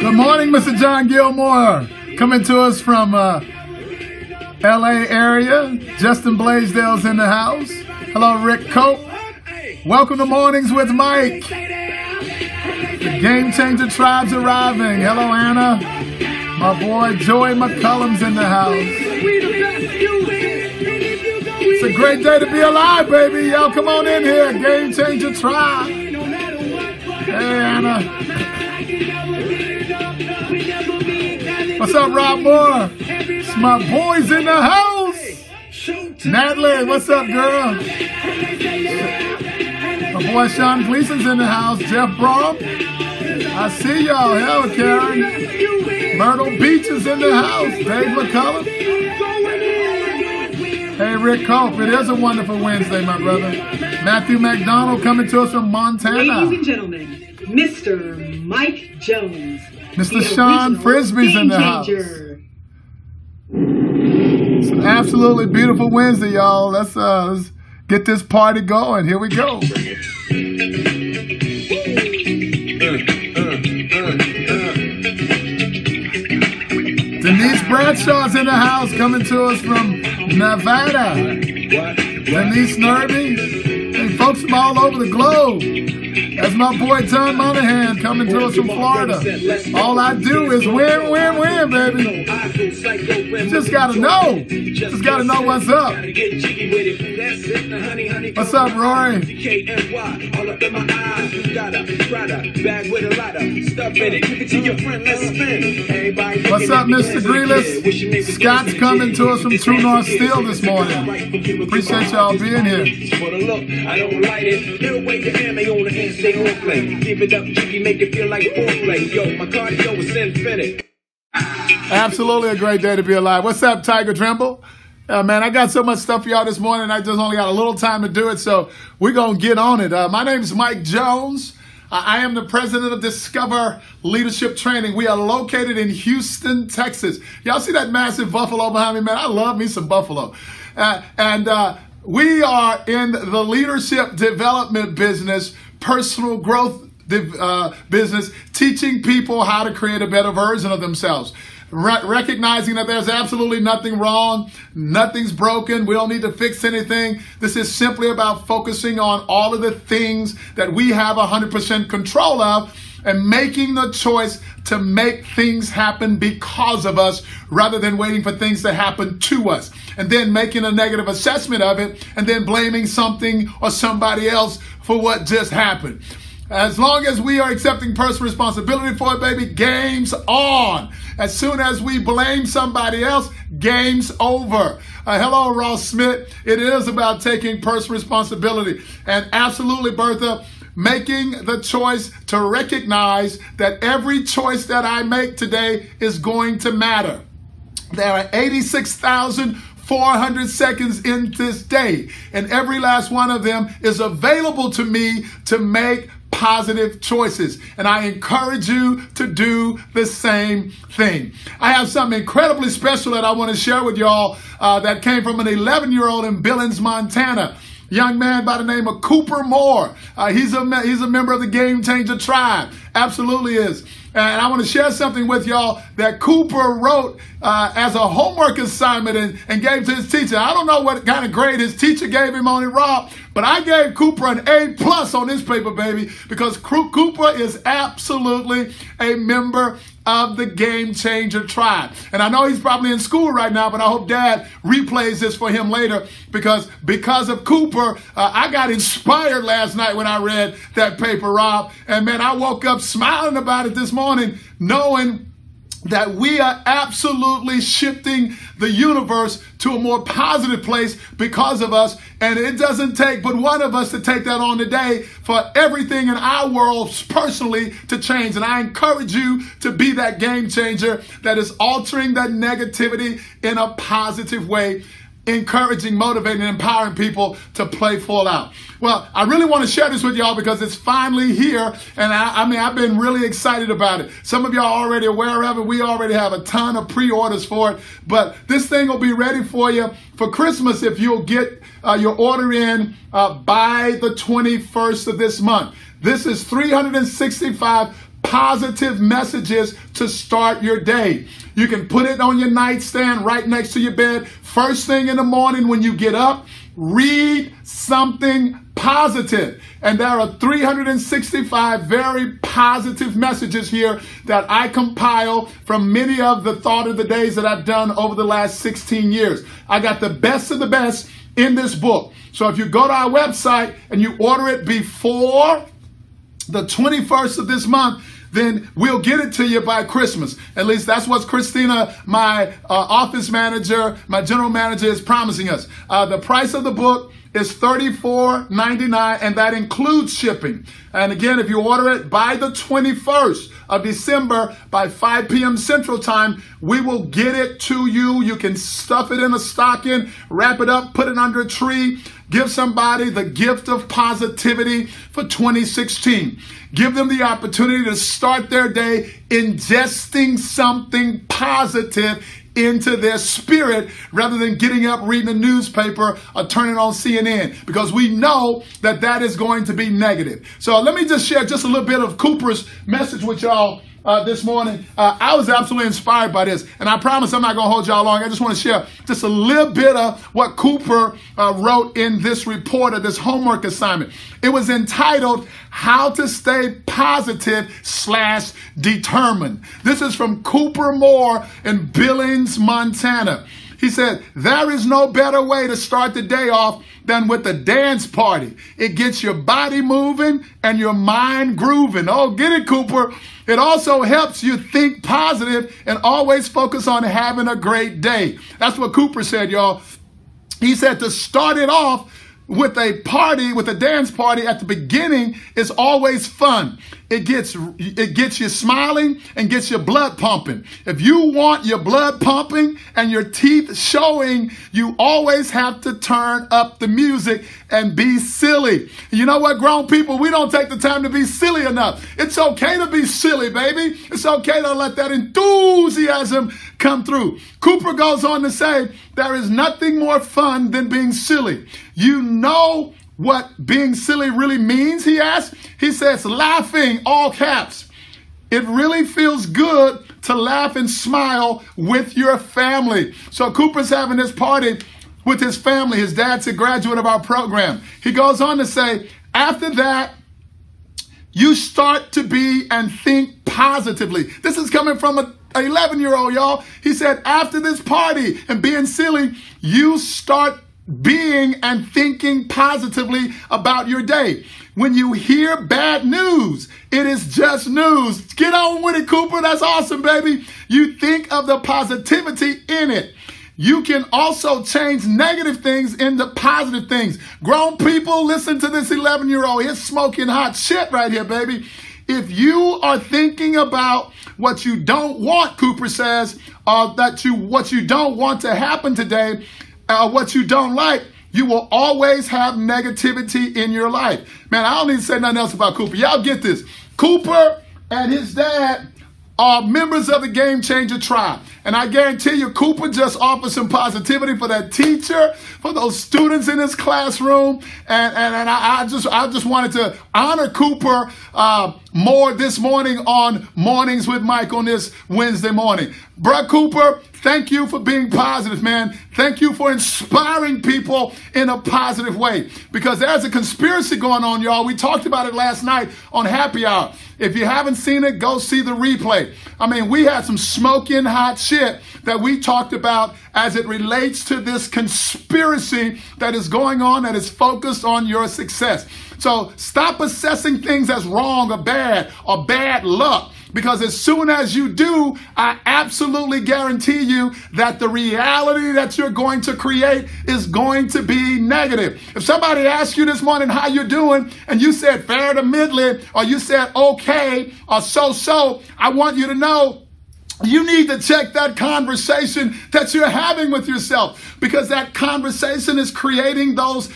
Good morning, Mr. John Gilmore. Coming to us from uh, LA area. Justin Blaisdell's in the house. Hello, Rick Cope. Welcome to Mornings with Mike. The Game Changer Tribe's arriving. Hello, Anna. My boy Joey McCullum's in the house. It's a great day to be alive, baby. Y'all come on in here. Game Changer Tribe. Hey, Anna. Uh, what's up, Rob Moore? It's my boys in the house. Natalie, what's up, girl? My boy Sean Gleason's in the house. Jeff Brom. I see y'all. Hell, Karen. Myrtle Beach is in the house. Dave McCullum. Hey, Rick Cope. It is a wonderful Wednesday, my brother. Matthew McDonald coming to us from Montana. Ladies and gentlemen, Mr. Mike Jones. Mr. Sean Frisbee's in the house. It's an absolutely beautiful Wednesday, y'all. Let's uh let's get this party going. Here we go. Denise Bradshaw's in the house coming to us from Nevada. Denise Nerby. And folks from all over the globe. That's my boy John Monahan coming to us from Florida. All I do is win, win, win, baby. You just gotta know. Just gotta know what's up. What's up, Rory? What's up, Mr. Greeless? Scott's coming to us from True North Steel this morning. Appreciate y'all being here. Hand, stay on play. Give it up, jiggy, make it feel like foreplay. Yo, my cardio is infinite. Absolutely a great day to be alive. What's up, Tiger Trimble? Uh, man, I got so much stuff for y'all this morning. I just only got a little time to do it, so we're going to get on it. Uh, my name is Mike Jones. Uh, I am the president of Discover Leadership Training. We are located in Houston, Texas. Y'all see that massive buffalo behind me, man? I love me some buffalo. Uh, and uh, we are in the leadership development business, personal growth uh, business, teaching people how to create a better version of themselves. Re- recognizing that there's absolutely nothing wrong, nothing's broken, we don't need to fix anything. This is simply about focusing on all of the things that we have 100% control of and making the choice to make things happen because of us rather than waiting for things to happen to us and then making a negative assessment of it and then blaming something or somebody else for what just happened. As long as we are accepting personal responsibility for it, baby, game's on. As soon as we blame somebody else, game's over. Uh, hello, Ross Smith. It is about taking personal responsibility. And absolutely, Bertha, making the choice to recognize that every choice that I make today is going to matter. There are 86,400 seconds in this day, and every last one of them is available to me to make positive choices. And I encourage you to do the same thing. I have something incredibly special that I want to share with y'all uh, that came from an 11 year old in Billings, Montana young man by the name of Cooper Moore. Uh, he's a he's a member of the Game Changer tribe. Absolutely is. And I want to share something with y'all that Cooper wrote uh, as a homework assignment and, and gave to his teacher. I don't know what kind of grade his teacher gave him on it, Rob, but I gave Cooper an A plus on this paper, baby, because Cooper is absolutely a member of the Game Changer tribe. And I know he's probably in school right now, but I hope Dad replays this for him later because because of Cooper, uh, I got inspired last night when I read that paper, Rob. And man, I woke up smiling about it this morning, knowing that we are absolutely shifting the universe to a more positive place because of us. And it doesn't take but one of us to take that on today for everything in our world personally to change. And I encourage you to be that game changer that is altering that negativity in a positive way encouraging, motivating, and empowering people to play full out. Well, I really want to share this with y'all because it's finally here. And I, I, mean, I've been really excited about it. Some of y'all are already aware of it. We already have a ton of pre orders for it. But this thing will be ready for you for Christmas if you'll get uh, your order in uh, by the 21st of this month. This is 365 positive messages to start your day. You can put it on your nightstand right next to your bed. First thing in the morning when you get up, read something positive. And there are 365 very positive messages here that I compile from many of the thought of the days that I've done over the last 16 years. I got the best of the best in this book. So if you go to our website and you order it before the 21st of this month, then we'll get it to you by Christmas. At least that's what Christina, my uh, office manager, my general manager, is promising us. Uh, the price of the book is $34.99 and that includes shipping. And again, if you order it by the 21st of December by 5 p.m. Central Time, we will get it to you. You can stuff it in a stocking, wrap it up, put it under a tree, give somebody the gift of positivity for 2016. Give them the opportunity to start their day ingesting something positive into their spirit rather than getting up reading a newspaper or turning on CNN because we know that that is going to be negative. So let me just share just a little bit of Cooper's message with y'all uh, this morning. Uh, I was absolutely inspired by this, and I promise I'm not going to hold y'all long. I just want to share just a little bit of what Cooper uh, wrote in this report of this homework assignment. It was entitled "How to Stay Positive slash Determined." This is from Cooper Moore in Billings, Montana. He said, There is no better way to start the day off than with a dance party. It gets your body moving and your mind grooving. Oh, get it, Cooper. It also helps you think positive and always focus on having a great day. That's what Cooper said, y'all. He said to start it off, with a party, with a dance party at the beginning is always fun. It gets it gets you smiling and gets your blood pumping. If you want your blood pumping and your teeth showing, you always have to turn up the music and be silly. You know what, grown people, we don't take the time to be silly enough. It's okay to be silly, baby. It's okay to let that enthusiasm come through. Cooper goes on to say, there is nothing more fun than being silly. You know what being silly really means, he asks? He says, laughing, all caps. It really feels good to laugh and smile with your family. So Cooper's having this party with his family. His dad's a graduate of our program. He goes on to say, after that, you start to be and think positively. This is coming from a 11 year old, y'all. He said, after this party and being silly, you start being and thinking positively about your day. When you hear bad news, it is just news. Get on with it, Cooper. That's awesome, baby. You think of the positivity in it. You can also change negative things into positive things. Grown people, listen to this 11 year old. He's smoking hot shit right here, baby. If you are thinking about what you don't want, Cooper says, uh, that you what you don't want to happen today, uh, what you don't like, you will always have negativity in your life. Man, I don't need to say nothing else about Cooper. Y'all get this. Cooper and his dad are members of the Game Changer Tribe. And I guarantee you, Cooper just offered some positivity for that teacher, for those students in his classroom. And, and, and I, I just I just wanted to honor Cooper uh, more this morning on Mornings with Mike on this Wednesday morning. Bruh Cooper, thank you for being positive, man. Thank you for inspiring people in a positive way. Because there's a conspiracy going on, y'all. We talked about it last night on Happy Hour. If you haven't seen it, go see the replay. I mean, we had some smoking hot shit that we talked about as it relates to this conspiracy that is going on that is focused on your success. So stop assessing things as wrong or bad or bad luck. Because as soon as you do, I absolutely guarantee you that the reality that you're going to create is going to be negative. If somebody asked you this morning how you're doing and you said fair to middling or you said okay or so so, I want you to know you need to check that conversation that you're having with yourself because that conversation is creating those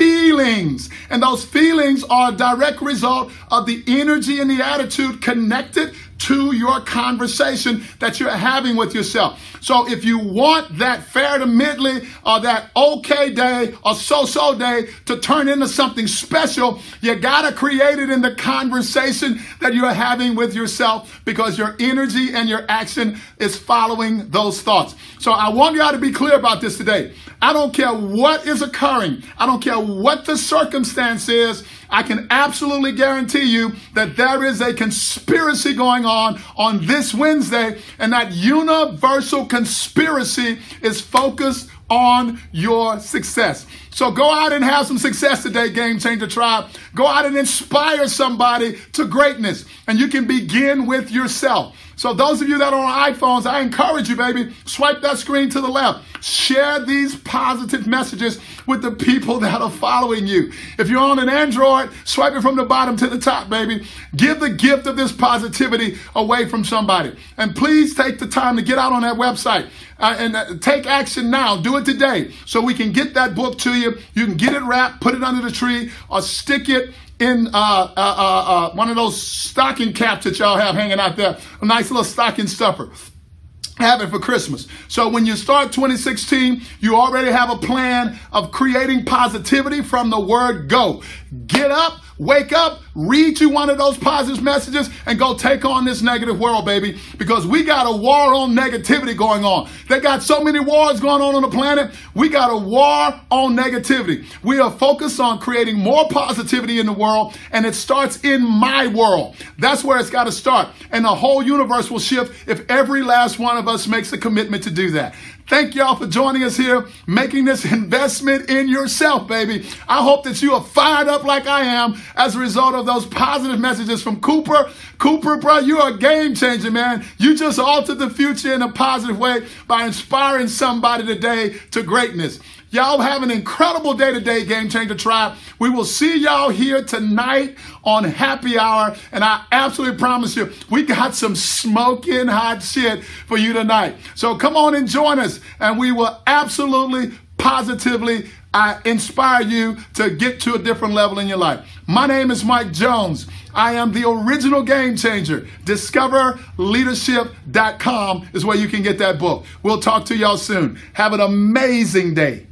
feelings. And those feelings are a direct result of the energy and the attitude connected to your conversation that you're having with yourself. So if you want that fair to middly or uh, that okay day or so-so day to turn into something special, you gotta create it in the conversation that you're having with yourself because your energy and your action is following those thoughts. So I want y'all to be clear about this today. I don't care what is occurring. I don't care what the circumstance is. I can absolutely guarantee you that there is a conspiracy going on on this Wednesday, and that universal conspiracy is focused on your success. So go out and have some success today, Game Changer Tribe. Go out and inspire somebody to greatness. And you can begin with yourself. So those of you that are on iPhones, I encourage you, baby, swipe that screen to the left. Share these positive messages with the people that are following you. If you're on an Android, swipe it from the bottom to the top, baby. Give the gift of this positivity away from somebody. And please take the time to get out on that website uh, and uh, take action now. Do it today so we can get that book to you. You can get it wrapped, put it under the tree, or stick it in uh, uh, uh, uh, one of those stocking caps that y'all have hanging out there, a nice little stocking stuffer. Have it for Christmas. So when you start 2016, you already have a plan of creating positivity from the word go. Get up Wake up, read you one of those positive messages, and go take on this negative world, baby. Because we got a war on negativity going on. They got so many wars going on on the planet. We got a war on negativity. We are focused on creating more positivity in the world, and it starts in my world. That's where it's got to start. And the whole universe will shift if every last one of us makes a commitment to do that. Thank y'all for joining us here, making this investment in yourself, baby. I hope that you are fired up like I am as a result of those positive messages from Cooper. Cooper, bro, you're a game changer, man. You just altered the future in a positive way by inspiring somebody today to greatness. Y'all have an incredible day today, Game Changer Tribe. We will see y'all here tonight on Happy Hour. And I absolutely promise you, we got some smoking hot shit for you tonight. So come on and join us, and we will absolutely, positively I inspire you to get to a different level in your life. My name is Mike Jones. I am the original game changer. DiscoverLeadership.com is where you can get that book. We'll talk to y'all soon. Have an amazing day.